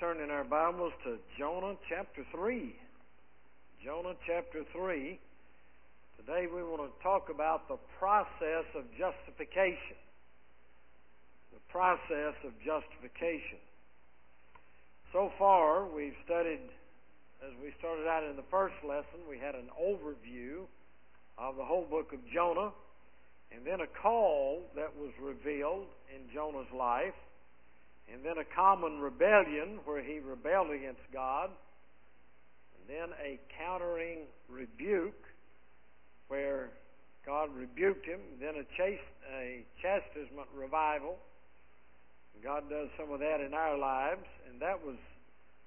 turn in our Bibles to Jonah chapter 3. Jonah chapter 3. Today we want to talk about the process of justification. The process of justification. So far, we've studied, as we started out in the first lesson, we had an overview of the whole book of Jonah, and then a call that was revealed in Jonah's life and then a common rebellion where he rebelled against God, and then a countering rebuke where God rebuked him, then a, chast- a chastisement revival. God does some of that in our lives, and that was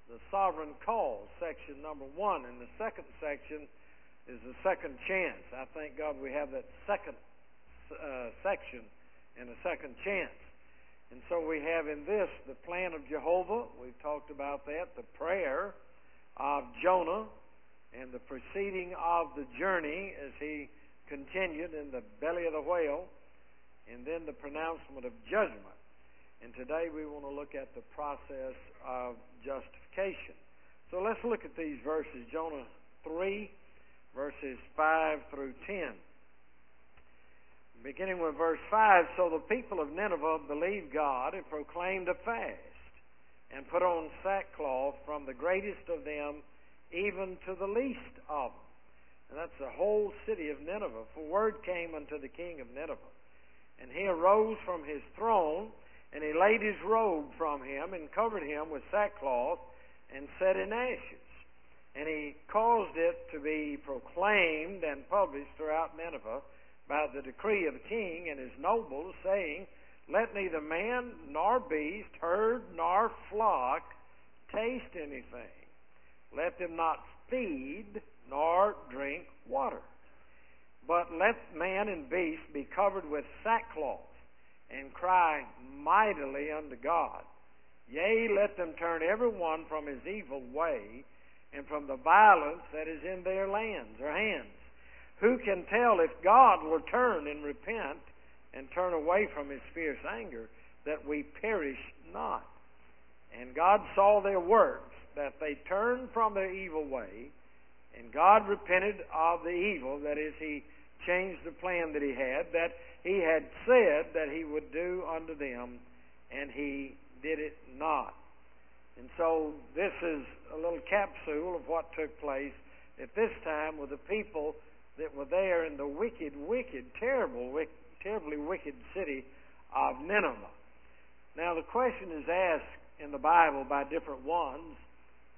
the sovereign call, section number one. And the second section is the second chance. I thank God we have that second uh, section and a second chance. And so we have in this the plan of Jehovah. We've talked about that. The prayer of Jonah and the proceeding of the journey as he continued in the belly of the whale. And then the pronouncement of judgment. And today we want to look at the process of justification. So let's look at these verses. Jonah 3, verses 5 through 10 beginning with verse 5 So the people of Nineveh believed God and proclaimed a fast and put on sackcloth from the greatest of them even to the least of them. And that's the whole city of Nineveh. For word came unto the king of Nineveh. And he arose from his throne, and he laid his robe from him, and covered him with sackcloth, and set in ashes. And he caused it to be proclaimed and published throughout Nineveh by the decree of the king and his nobles, saying, Let neither man nor beast, herd nor flock taste anything. Let them not feed nor drink water. But let man and beast be covered with sackcloth and cry mightily unto God. Yea, let them turn every one from his evil way and from the violence that is in their lands or hands who can tell if God will turn and repent and turn away from his fierce anger that we perish not? And God saw their works, that they turned from their evil way, and God repented of the evil, that is, he changed the plan that he had, that he had said that he would do unto them, and he did it not. And so this is a little capsule of what took place at this time with the people that were there in the wicked, wicked, terrible, wicked, terribly wicked city of Nineveh. Now, the question is asked in the Bible by different ones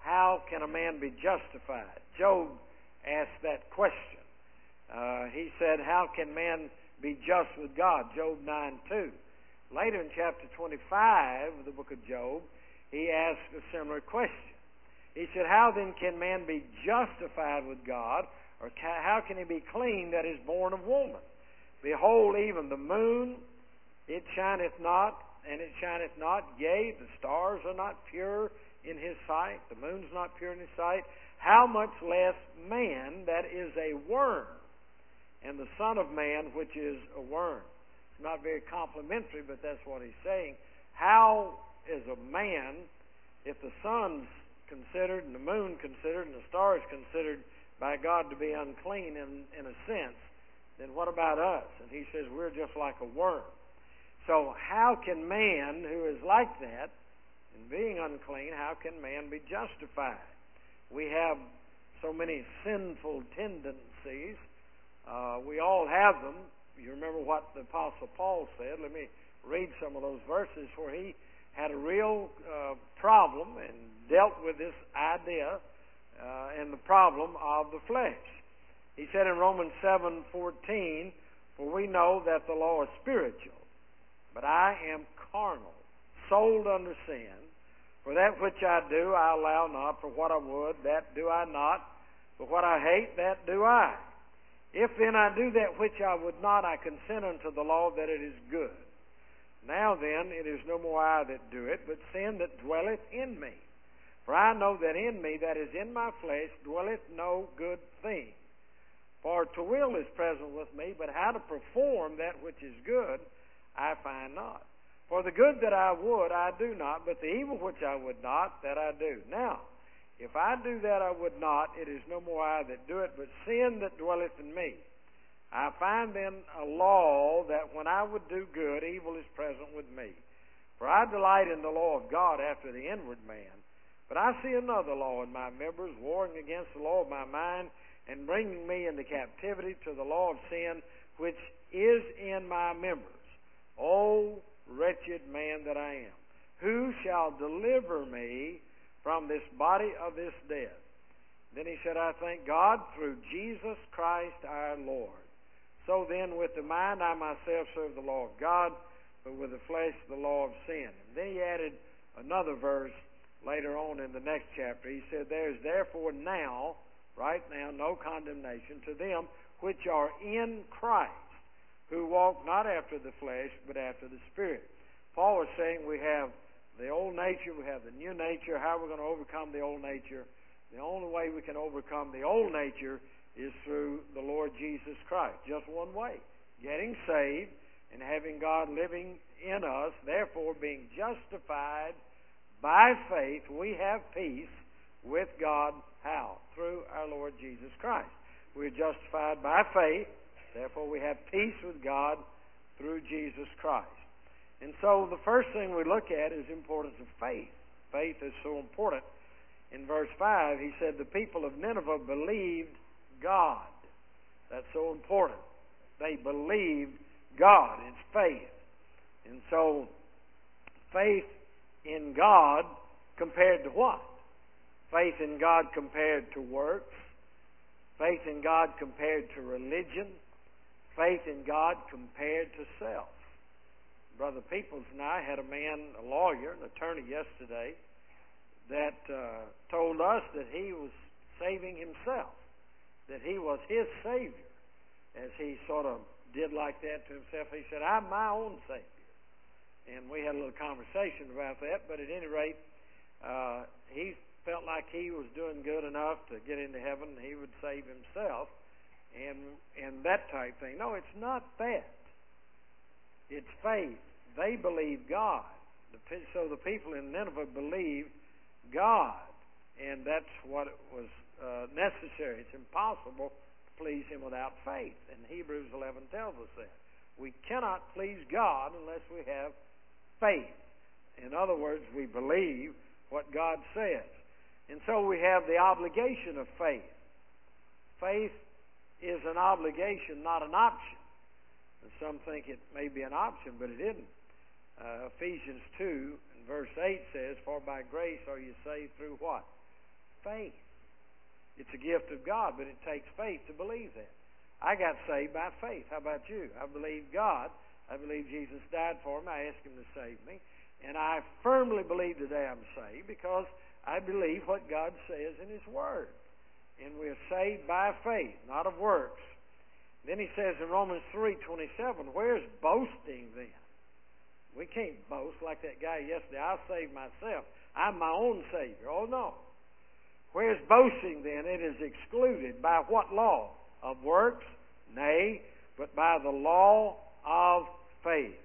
how can a man be justified? Job asked that question. Uh, he said, How can man be just with God? Job 9 2. Later in chapter 25 of the book of Job, he asked a similar question. He said, How then can man be justified with God? Or how can he be clean that is born of woman? Behold, even the moon, it shineth not, and it shineth not. Yea, the stars are not pure in his sight. The moon's not pure in his sight. How much less man that is a worm, and the Son of Man which is a worm. It's not very complimentary, but that's what he's saying. How is a man, if the sun's considered, and the moon considered, and the stars considered by God to be unclean in, in a sense, then what about us? And he says we're just like a worm. So how can man who is like that, and being unclean, how can man be justified? We have so many sinful tendencies. Uh, we all have them. You remember what the Apostle Paul said. Let me read some of those verses where he had a real uh, problem and dealt with this idea uh, and the problem of the flesh. He said in Romans 7:14, "For we know that the law is spiritual, but I am carnal, sold under sin. For that which I do, I allow not. For what I would, that do I not. For what I hate, that do I. If then I do that which I would not, I consent unto the law that it is good. Now then, it is no more I that do it, but sin that dwelleth in me." For I know that in me, that is in my flesh, dwelleth no good thing. For to will is present with me, but how to perform that which is good, I find not. For the good that I would, I do not, but the evil which I would not, that I do. Now, if I do that I would not, it is no more I that do it, but sin that dwelleth in me. I find then a law that when I would do good, evil is present with me. For I delight in the law of God after the inward man. But I see another law in my members, warring against the law of my mind, and bringing me into captivity to the law of sin, which is in my members. O wretched man that I am. Who shall deliver me from this body of this death? Then he said, I thank God through Jesus Christ our Lord. So then, with the mind, I myself serve the law of God, but with the flesh, the law of sin. And then he added another verse later on in the next chapter. He said, There is therefore now, right now, no condemnation to them which are in Christ who walk not after the flesh, but after the Spirit. Paul was saying we have the old nature, we have the new nature. How we're going to overcome the old nature? The only way we can overcome the old nature is through the Lord Jesus Christ. Just one way. Getting saved and having God living in us, therefore being justified by faith, we have peace with God. How? Through our Lord Jesus Christ. We're justified by faith Therefore, we have peace with God through Jesus Christ. And so, the first thing we look at is importance of faith. Faith is so important. In verse 5, he said, The people of Nineveh believed God. That's so important. They believed God. It's faith. And so, faith in God compared to what? Faith in God compared to works. Faith in God compared to religion faith in God compared to self. Brother Peoples and I had a man, a lawyer, an attorney yesterday, that uh, told us that he was saving himself, that he was his Savior, as he sort of did like that to himself. He said, I'm my own Savior. And we had a little conversation about that, but at any rate, uh, he felt like he was doing good enough to get into heaven, he would save himself and and that type thing. No, it's not that. It's faith. They believe God. So the people in Nineveh believed God, and that's what was uh, necessary. It's impossible to please Him without faith, and Hebrews 11 tells us that. We cannot please God unless we have faith. In other words, we believe what God says. And so we have the obligation of faith. Faith is an obligation, not an option. And some think it may be an option, but it isn't. Uh, Ephesians 2 and verse 8 says, For by grace are you saved through what? Faith. It's a gift of God, but it takes faith to believe that. I got saved by faith. How about you? I believe God. I believe Jesus died for me. I asked Him to save me. And I firmly believe today I'm saved because I believe what God says in His Word and we're saved by faith, not of works. Then he says in Romans 3:27, where's boasting then? We can't boast like that guy yesterday. I saved myself. I'm my own savior. Oh no. Where's boasting then? It is excluded by what law? Of works? Nay, but by the law of faith.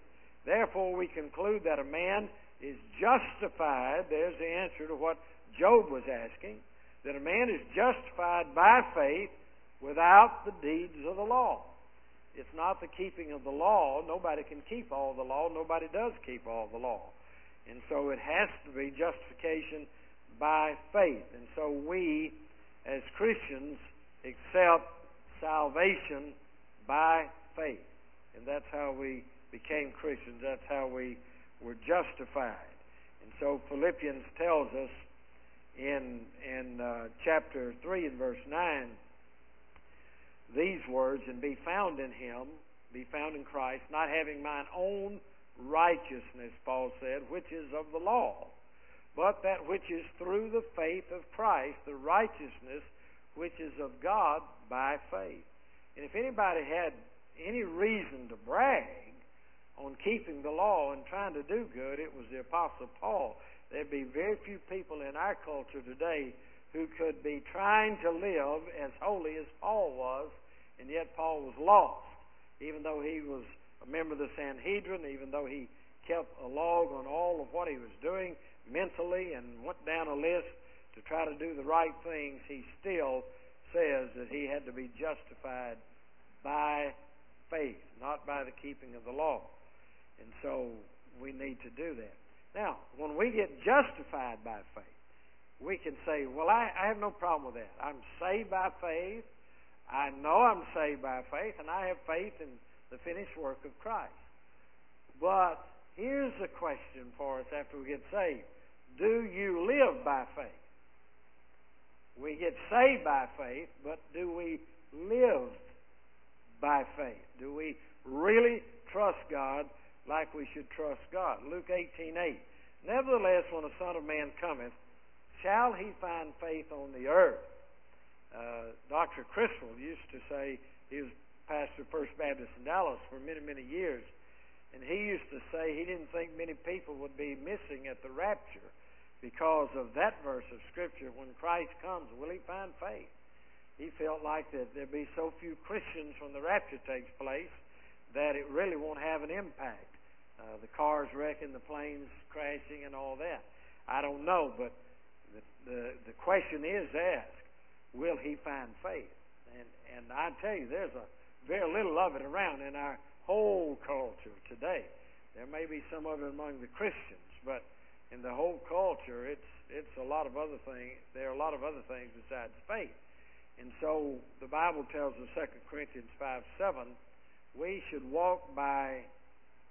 Therefore we conclude that a man is justified. There's the answer to what Job was asking that a man is justified by faith without the deeds of the law. It's not the keeping of the law. Nobody can keep all the law. Nobody does keep all the law. And so it has to be justification by faith. And so we, as Christians, accept salvation by faith. And that's how we became Christians. That's how we were justified. And so Philippians tells us in in uh, chapter three and verse nine these words, and be found in Him, be found in Christ, not having mine own righteousness, Paul said, which is of the law, but that which is through the faith of Christ, the righteousness which is of God by faith. And if anybody had any reason to brag on keeping the law and trying to do good, it was the Apostle Paul. There'd be very few people in our culture today who could be trying to live as holy as Paul was, and yet Paul was lost. Even though he was a member of the Sanhedrin, even though he kept a log on all of what he was doing mentally and went down a list to try to do the right things, he still says that he had to be justified by faith, not by the keeping of the law. And so we need to do that. Now, when we get justified by faith, we can say, well, I, I have no problem with that. I'm saved by faith. I know I'm saved by faith, and I have faith in the finished work of Christ. But here's the question for us after we get saved. Do you live by faith? We get saved by faith, but do we live by faith? Do we really trust God like we should trust God? Luke 18:8. Nevertheless, when the Son of Man cometh, shall he find faith on the earth? Uh, Dr. Criswell used to say he was pastor of First Baptist in Dallas for many, many years, and he used to say he didn't think many people would be missing at the rapture because of that verse of Scripture. When Christ comes, will he find faith? He felt like that there'd be so few Christians when the rapture takes place that it really won't have an impact. Uh, the cars wrecking, the planes crashing, and all that. I don't know, but the, the, the question is asked, will he find faith? And, and I tell you, there's a very little of it around in our whole culture today. There may be some of it among the Christians, but in the whole culture, it's it's a lot of other things. There are a lot of other things besides faith. And so the Bible tells us, 2 Corinthians 5 7, we should walk by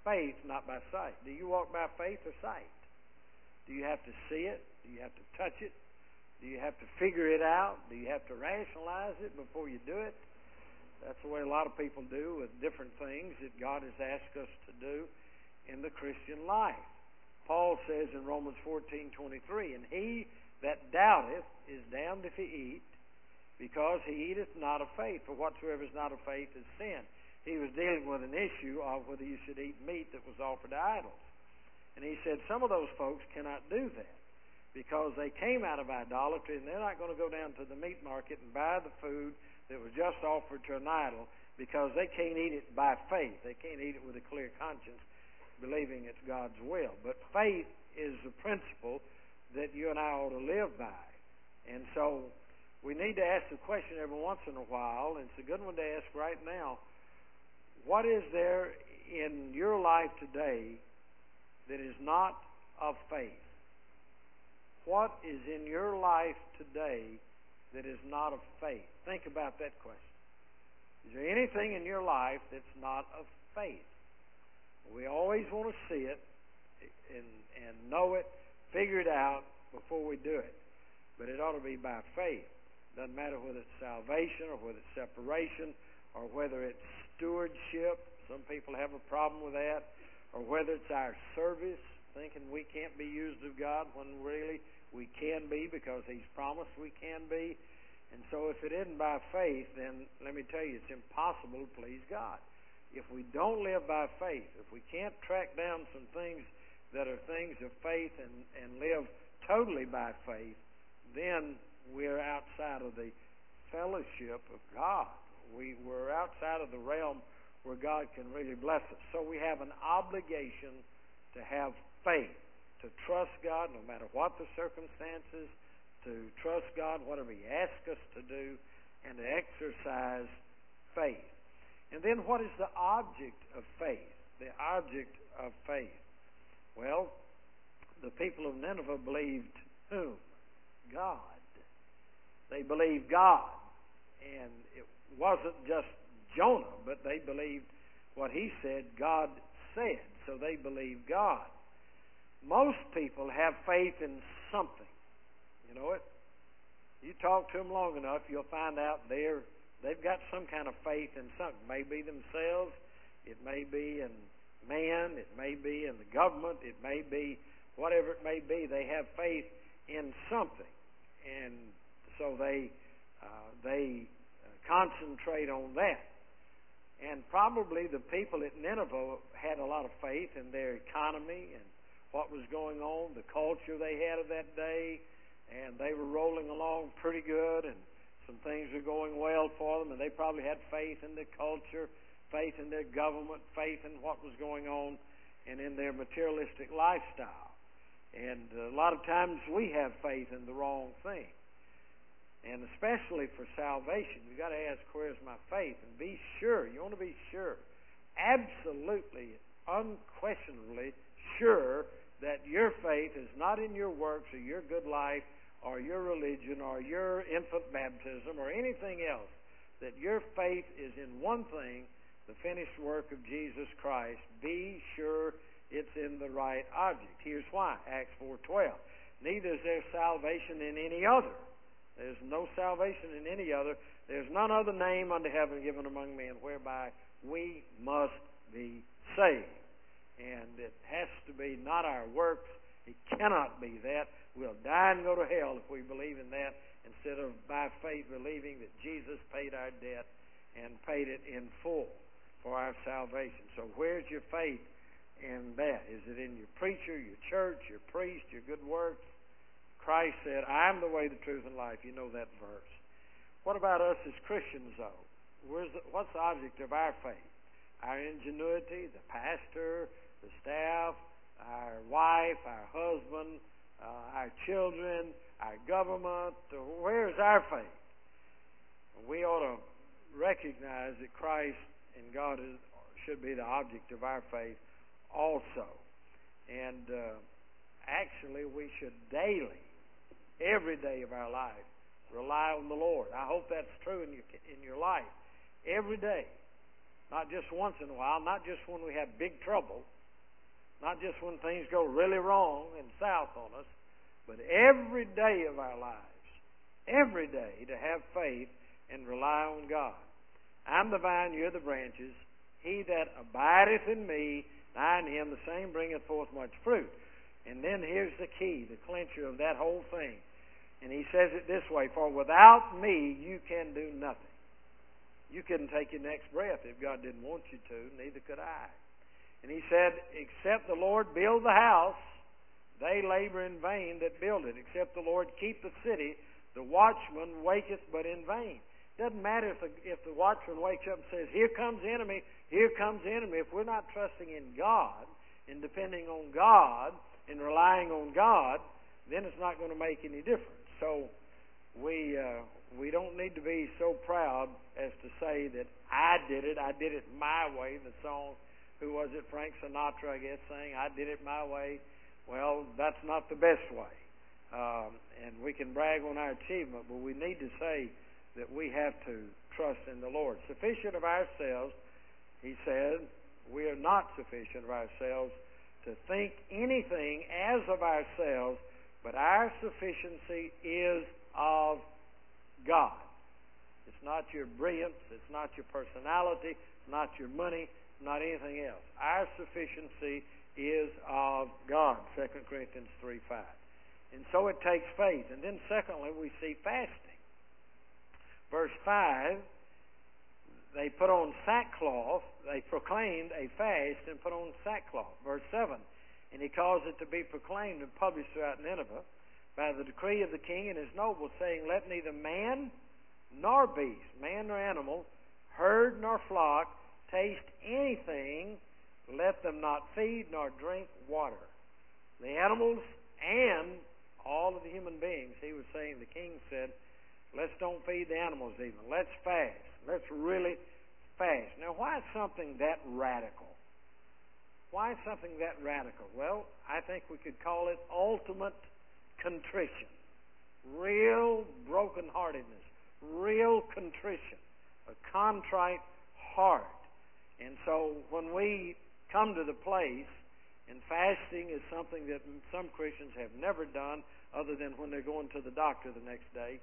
faith, not by sight. Do you walk by faith or sight? Do you have to see it? Do you have to touch it? Do you have to figure it out? Do you have to rationalize it before you do it? That's the way a lot of people do with different things that God has asked us to do in the Christian life. Paul says in Romans 14:23, "And he that doubteth is damned if he eat, because he eateth not of faith. For whatsoever is not of faith is sin." He was dealing with an issue of whether you should eat meat that was offered to idols. And he said some of those folks cannot do that because they came out of idolatry and they're not going to go down to the meat market and buy the food that was just offered to an idol because they can't eat it by faith. They can't eat it with a clear conscience believing it's God's will. But faith is the principle that you and I ought to live by. And so we need to ask the question every once in a while, and it's a good one to ask right now. What is there in your life today that is not of faith? What is in your life today that is not of faith? Think about that question. Is there anything in your life that's not of faith? We always want to see it and, and know it, figure it out before we do it. But it ought to be by faith. Doesn't matter whether it's salvation or whether it's separation or whether it's stewardship. Some people have a problem with that. Or whether it's our service, thinking we can't be used of God when really we can be because He's promised we can be. And so if it isn't by faith, then let me tell you, it's impossible to please God if we don't live by faith, if we can't track down some things that are things of faith and, and live totally by faith, then we're outside of the fellowship of God. We, we're outside of the realm where God can really bless us. So we have an obligation to have faith, to trust God no matter what the circumstances, to trust God whatever He asks us to do, and to exercise faith. And then what is the object of faith? The object of faith. Well, the people of Nineveh believed whom? God. They believed God. And it wasn't just Jonah, but they believed what he said God said. So they believed God. Most people have faith in something. You know it? You talk to them long enough, you'll find out they're They've got some kind of faith in something. It may be themselves. It may be in man. It may be in the government. It may be whatever it may be. They have faith in something, and so they uh, they uh, concentrate on that. And probably the people at Nineveh had a lot of faith in their economy and what was going on, the culture they had of that day, and they were rolling along pretty good and some things were going well for them, and they probably had faith in their culture, faith in their government, faith in what was going on. and in their materialistic lifestyle. And a lot of times we have faith in the wrong thing. And especially for salvation, you've got to ask, where's my faith? And be sure. You want to be sure. Absolutely, unquestionably sure that your faith is not in your works or your good life or your religion or your infant baptism or anything else. That your faith is in one thing, the finished work of Jesus Christ. Be sure it's in the right object. Here's why. Acts 4.12. Neither is there salvation in any other. There's no salvation in any other. There's none other name under heaven given among men whereby we must be saved. And it has to be not our works. It cannot be that. We'll die and go to hell if we believe in that instead of by faith believing that Jesus paid our debt and paid it in full for our salvation. So where's your faith in that? Is it in your preacher, your church, your priest, your good works? Christ said, I am the way, the truth, and life. You know that verse. What about us as Christians, though? The, what's the object of our faith? Our ingenuity, the pastor, the staff, our wife, our husband, uh, our children, our government. Where's our faith? We ought to recognize that Christ and God is, should be the object of our faith also. And uh, actually, we should daily, every day of our life, rely on the Lord. I hope that's true in your, in your life. Every day. Not just once in a while, not just when we have big trouble, not just when things go really wrong and south on us, but every day of our lives. Every day to have faith and rely on God. I'm the vine, you're the branches. He that abideth in me, I in him, the same bringeth forth much fruit. And then here's the key, the clincher of that whole thing. And he says it this way For without me, you can do nothing. You couldn't take your next breath if God didn't want you to, neither could I. And he said, Except the Lord build the house, they labor in vain that build it. Except the Lord keep the city, the watchman waketh but in vain. Doesn't matter if the, if the watchman wakes up and says, Here comes the enemy, here comes the enemy. If we're not trusting in God and depending on God and relying on God, then it's not going to make any difference. So we uh, we don't need to be so proud as to say that I did it. I did it my way. The song, who was it? Frank Sinatra, I guess, saying, "I did it my way." Well, that's not the best way, um, and we can brag on our achievement, but we need to say that we have to trust in the Lord. Sufficient of ourselves, he said, we are not sufficient of ourselves to think anything as of ourselves, but our sufficiency is of God. It's not your brilliance, it's not your personality, it's not your money, not anything else. Our sufficiency is of God. 2 Corinthians 3 5. And so it takes faith. And then secondly, we see fasting. Verse 5, they put on sackcloth, they proclaimed a fast and put on sackcloth. Verse 7, and he caused it to be proclaimed and published throughout Nineveh by the decree of the king and his nobles, saying, Let neither man nor beast, man nor animal, herd nor flock, taste anything, let them not feed nor drink water. The animals and all of the human beings, he was saying, the king said, Let's don't feed the animals even. Let's fast. Let's really fast. Now, why is something that radical? Why something that radical? Well, I think we could call it ultimate contrition. Real brokenheartedness. Real contrition. A contrite heart. And so when we come to the place, and fasting is something that some Christians have never done other than when they're going to the doctor the next day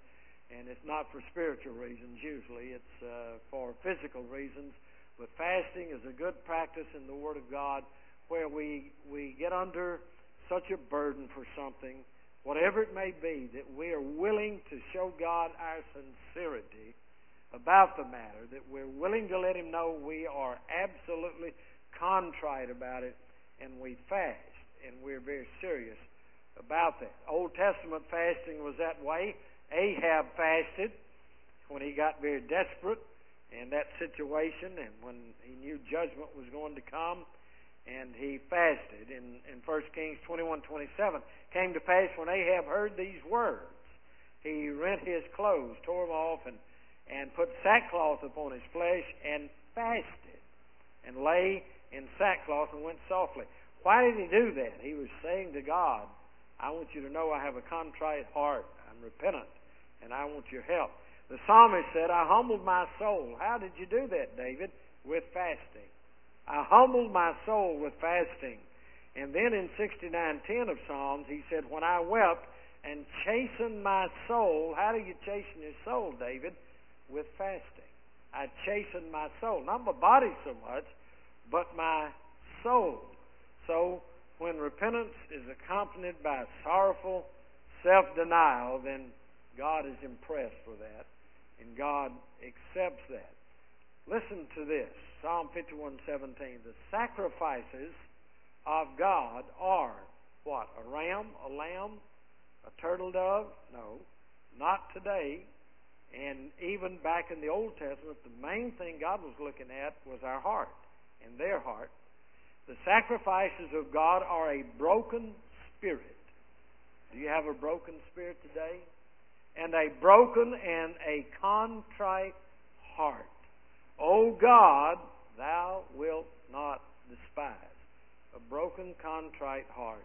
and it's not for spiritual reasons usually, it's uh, for physical reasons. But fasting is a good practice in the Word of God where we, we get under such a burden for something, whatever it may be, that we are willing to show God our sincerity about the matter, that we're willing to let Him know we are absolutely contrite about it, and we fast, and we're very serious about that. Old Testament fasting was that way. Ahab fasted when he got very desperate in that situation and when he knew judgment was going to come. and he fasted. In, in 1 Kings 21, 27, came to pass when Ahab heard these words, he rent his clothes, tore them off, and, and put sackcloth upon his flesh, and fasted, and lay in sackcloth and went softly. Why did he do that? He was saying to God, I want you to know I have a contrite heart. I'm repentant, and I want your help. The psalmist said, I humbled my soul. How did you do that, David? With fasting. I humbled my soul with fasting. And then in 69.10 of Psalms, he said, When I wept and chastened my soul, how do you chasten your soul, David? With fasting. I chastened my soul. Not my body so much, but my soul. So, when repentance is accompanied by sorrowful self-denial, then God is impressed with that, and God accepts that. Listen to this. Psalm 51:17. The sacrifices of God are what? A ram, a lamb, a turtle dove? No, not today. And even back in the Old Testament, the main thing God was looking at was our heart and their heart. The sacrifices of God are a broken spirit. Do you have a broken spirit today? And a broken and a contrite heart. O God, thou wilt not despise. A broken, contrite heart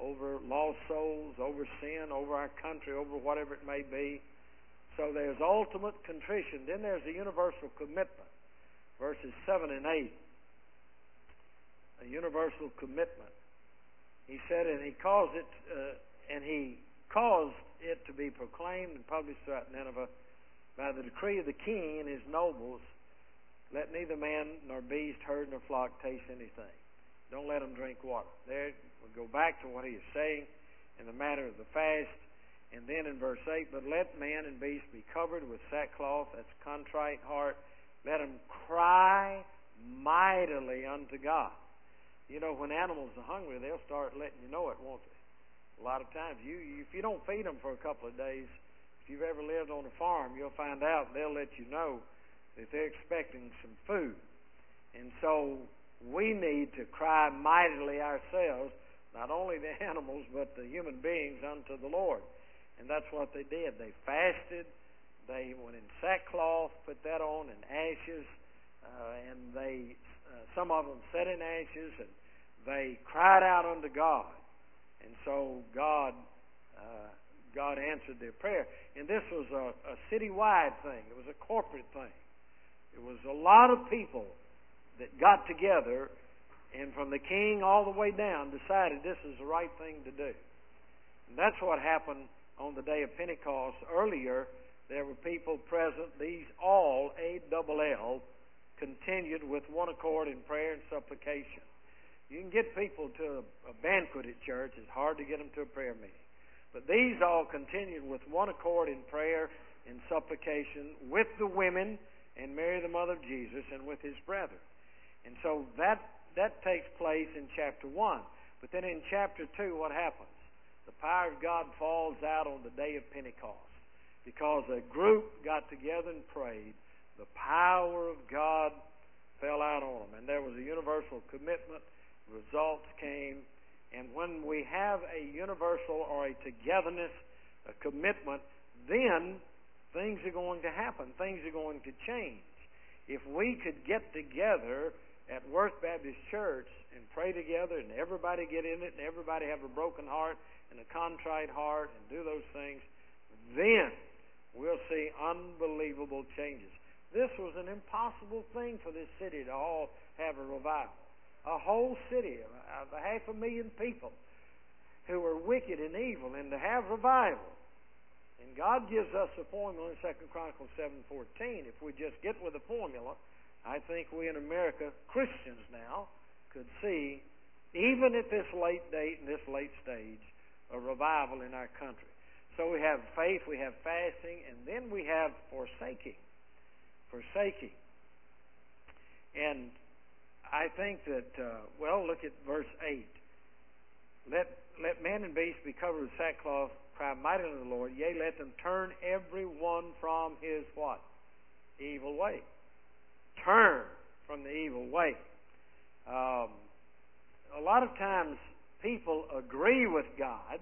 over lost souls, over sin, over our country, over whatever it may be. So there's ultimate contrition. Then there's a universal commitment. Verses 7 and 8. A universal commitment. He said, and he caused it, uh, and he caused it to be proclaimed and published throughout Nineveh by the decree of the king and his nobles let neither man nor beast, herd nor flock taste anything. Don't let them drink water. There, we go back to what he is saying in the matter of the fast. And then in verse 8, but let man and beast be covered with sackcloth, that's contrite heart. Let them cry mightily unto God. You know, when animals are hungry, they'll start letting you know it, won't they? A lot of times, you, if you don't feed them for a couple of days, if you've ever lived on a farm, you'll find out they'll let you know that they're expecting some food. And so we need to cry mightily ourselves, not only the animals, but the human beings unto the Lord. And that's what they did. They fasted. They went in sackcloth, put that on, and ashes. Uh, and they, uh, some of them sat in ashes, and they cried out unto God. And so God, uh, God answered their prayer. And this was a, a citywide thing. It was a corporate thing. It was a lot of people that got together and from the king all the way down decided this is the right thing to do. And that's what happened on the day of Pentecost. Earlier, there were people present. These all, A-double-L, continued with one accord in prayer and supplication. You can get people to a, a banquet at church. It's hard to get them to a prayer meeting. But these all continued with one accord in prayer and supplication with the women and Mary, the mother of Jesus, and with his brethren. And so that, that takes place in chapter 1. But then in chapter 2, what happens? The power of God falls out on the day of Pentecost. Because a group got together and prayed, the power of God fell out on them. And there was a universal commitment. Results came. And when we have a universal or a togetherness, a commitment, then things are going to happen. Things are going to change. If we could get together at Worth Baptist Church and pray together and everybody get in it and everybody have a broken heart and a contrite heart and do those things, then we'll see unbelievable changes. This was an impossible thing for this city to all have a revival. A whole city of a half a million people who are wicked and evil and to have revival. And God gives us a formula in 2 Chronicles 7.14. If we just get with the formula, I think we in America, Christians now, could see, even at this late date and this late stage, a revival in our country. So we have faith, we have fasting, and then we have forsaking. Forsaking. And I think that, uh, well, look at verse 8. Let, let man and beast be covered with sackcloth cry mightily to the Lord, yea, let them turn every one from his what? Evil way. Turn from the evil way. Um, a lot of times people agree with God,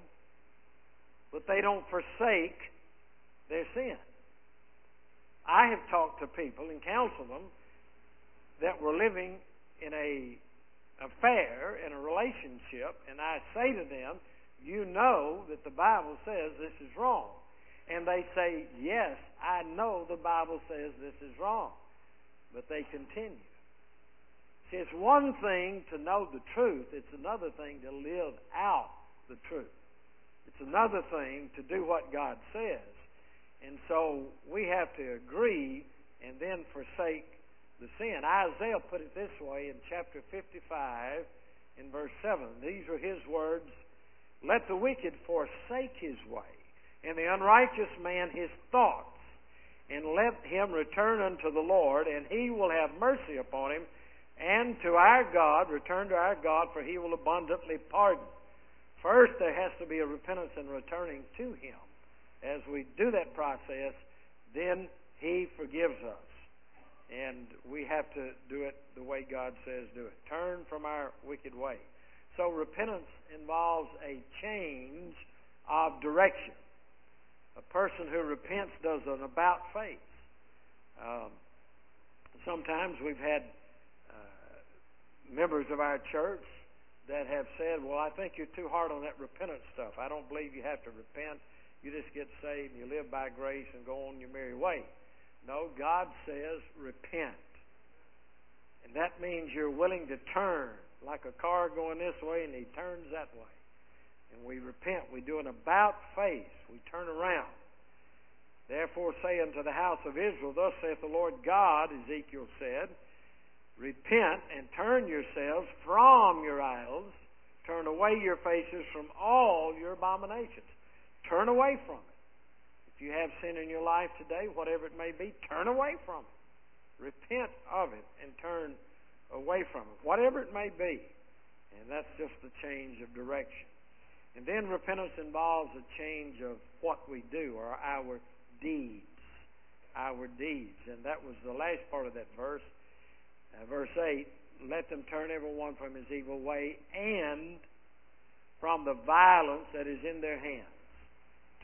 but they don't forsake their sin. I have talked to people and counseled them that were living in a affair, in a relationship, and I say to them, you know that the Bible says this is wrong. And they say, yes, I know the Bible says this is wrong. But they continue. See, it's one thing to know the truth. It's another thing to live out the truth. It's another thing to do what God says. And so we have to agree and then forsake the sin. Isaiah put it this way in chapter 55 in verse 7. These are his words. Let the wicked forsake his way, and the unrighteous man his thoughts, and let him return unto the Lord, and he will have mercy upon him, and to our God, return to our God, for he will abundantly pardon. First, there has to be a repentance and returning to him. As we do that process, then he forgives us. And we have to do it the way God says do it. Turn from our wicked way. So repentance involves a change of direction. A person who repents does an about face. Um, sometimes we've had uh, members of our church that have said, "Well, I think you're too hard on that repentance stuff. I don't believe you have to repent. You just get saved and you live by grace and go on your merry way." No, God says repent. And that means you're willing to turn like a car going this way and he turns that way. And we repent. We do an about face. We turn around. Therefore say unto the house of Israel, Thus saith the Lord God, Ezekiel said, Repent and turn yourselves from your idols. Turn away your faces from all your abominations. Turn away from it. If you have sin in your life today, whatever it may be, turn away from it. Repent of it and turn away from it, whatever it may be. And that's just a change of direction. And then repentance involves a change of what we do or our deeds. Our deeds. And that was the last part of that verse. Uh, verse 8 Let them turn everyone from his evil way and from the violence that is in their hands.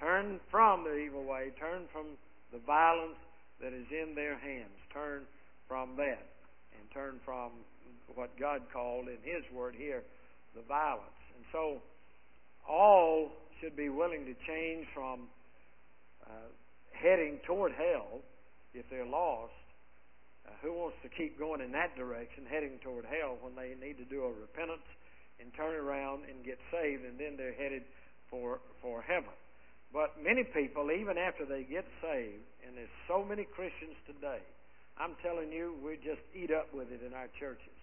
Turn from the evil way. Turn from the violence that is in their hands. Turn from that And turn from what God called in His word here the violence. And so all should be willing to change from uh, heading toward hell if they're lost. Uh, who wants to keep going in that direction, heading toward hell, when they need to do a repentance and turn around and get saved, and then they're headed for for heaven? But many people, even after they get saved, and there's so many Christians today I'm telling you, we just eat up with it in our churches.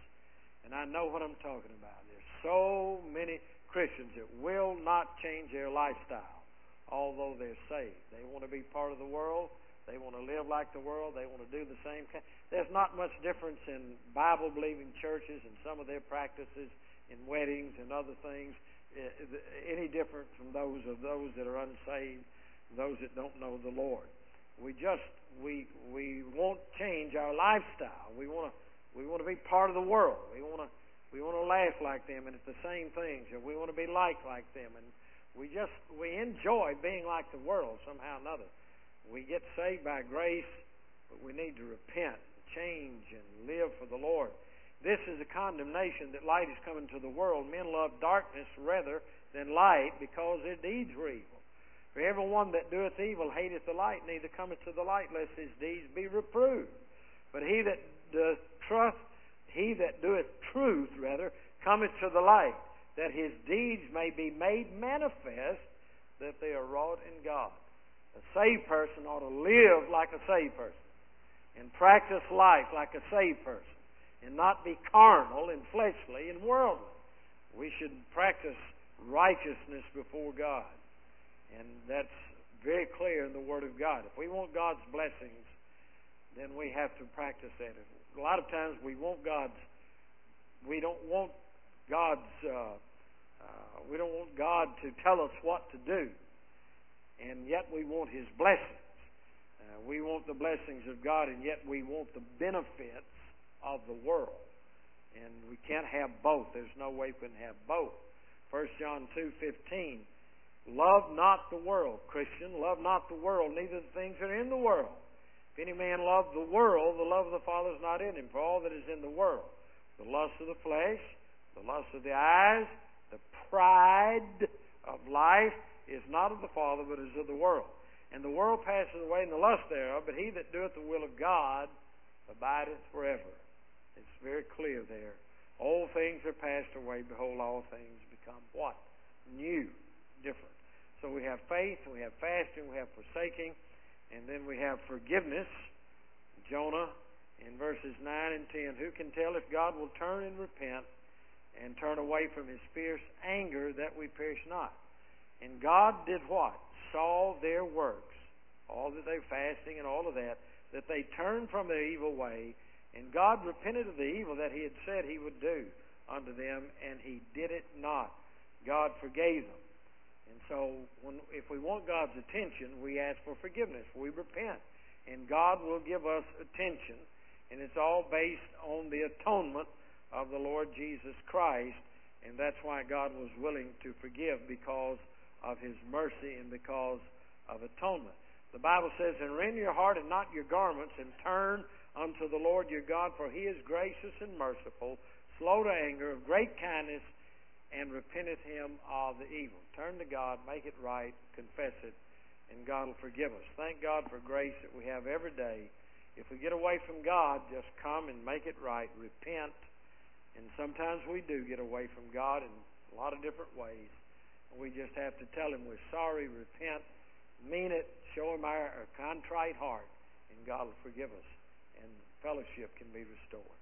And I know what I'm talking about. There's so many Christians that will not change their lifestyle, although they're saved. They want to be part of the world. They want to live like the world. They want to do the same. There's not much difference in Bible believing churches and some of their practices in weddings and other things Uh, any different from those of those that are unsaved, those that don't know the Lord. We just we we won't change our lifestyle. We want to we want to be part of the world. We want to we want to laugh like them and at the same things, and we want to be like like them, and we just we enjoy being like the world somehow or another. We get saved by grace, but we need to repent, change, and live for the Lord. This is a condemnation that light is coming to the world. Men love darkness rather than light because their deeds were evil. For everyone that doeth evil hateth the light, neither cometh to the light, lest his deeds be reproved. But he that doeth trust, he that doeth truth, rather, cometh to the light, that his deeds may be made manifest, that they are wrought in God. A saved person ought to live like a saved person, and practice life like a saved person, and not be carnal and fleshly and worldly. We should practice righteousness before God. And that's very clear in the Word of God. If we want God's blessings, then we have to practice that. A lot of times we want God's, we don't want God's, uh, uh, we don't want God to tell us what to do, and yet we want His blessings. Uh, we want the blessings of God, and yet we want the benefits of the world. And we can't have both. There's no way we can have both. 1 John 2:15 Love not the world, Christian, love not the world, neither the things that are in the world. If any man love the world, the love of the Father is not in him. For all that is in the world, the lust of the flesh, the lust of the eyes, the pride of life is not of the Father, but is of the world. And the world passes away and the lust thereof, but he that doeth the will of God abideth forever. It's very clear there. Old things are passed away. Behold, all things become what? New. Different. So we have faith, we have fasting, we have forsaking, and then we have forgiveness. Jonah in verses 9 and 10. Who can tell if God will turn and repent and turn away from his fierce anger that we perish not? And God did what? Saw their works, all that they fasting and all of that, that they turned from their evil way, and God repented of the evil that he had said he would do unto them, and he did it not. God forgave them. And so, when, if we want God's attention, we ask for forgiveness. We repent. And God will give us attention. And it's all based on the atonement of the Lord Jesus Christ. And that's why God was willing to forgive because of His mercy and because of atonement. The Bible says, And rend your heart and not your garments, and turn unto the Lord your God, for He is gracious and merciful, slow to anger, of great kindness, and repenteth him of the evil. Turn to God, make it right, confess it, and God will forgive us. Thank God for grace that we have every day. If we get away from God, just come and make it right, repent. And sometimes we do get away from God in a lot of different ways. We just have to tell Him we're sorry, repent, mean it, show Him our, our contrite heart, and God will forgive us, fellowship can be restored.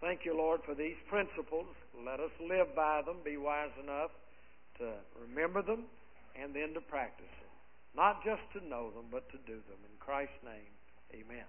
Thank you, Lord, for these principles. Let us live by them, be wise enough to remember them, and then to practice them. Not just to know them, but to do them. In Christ's name, amen.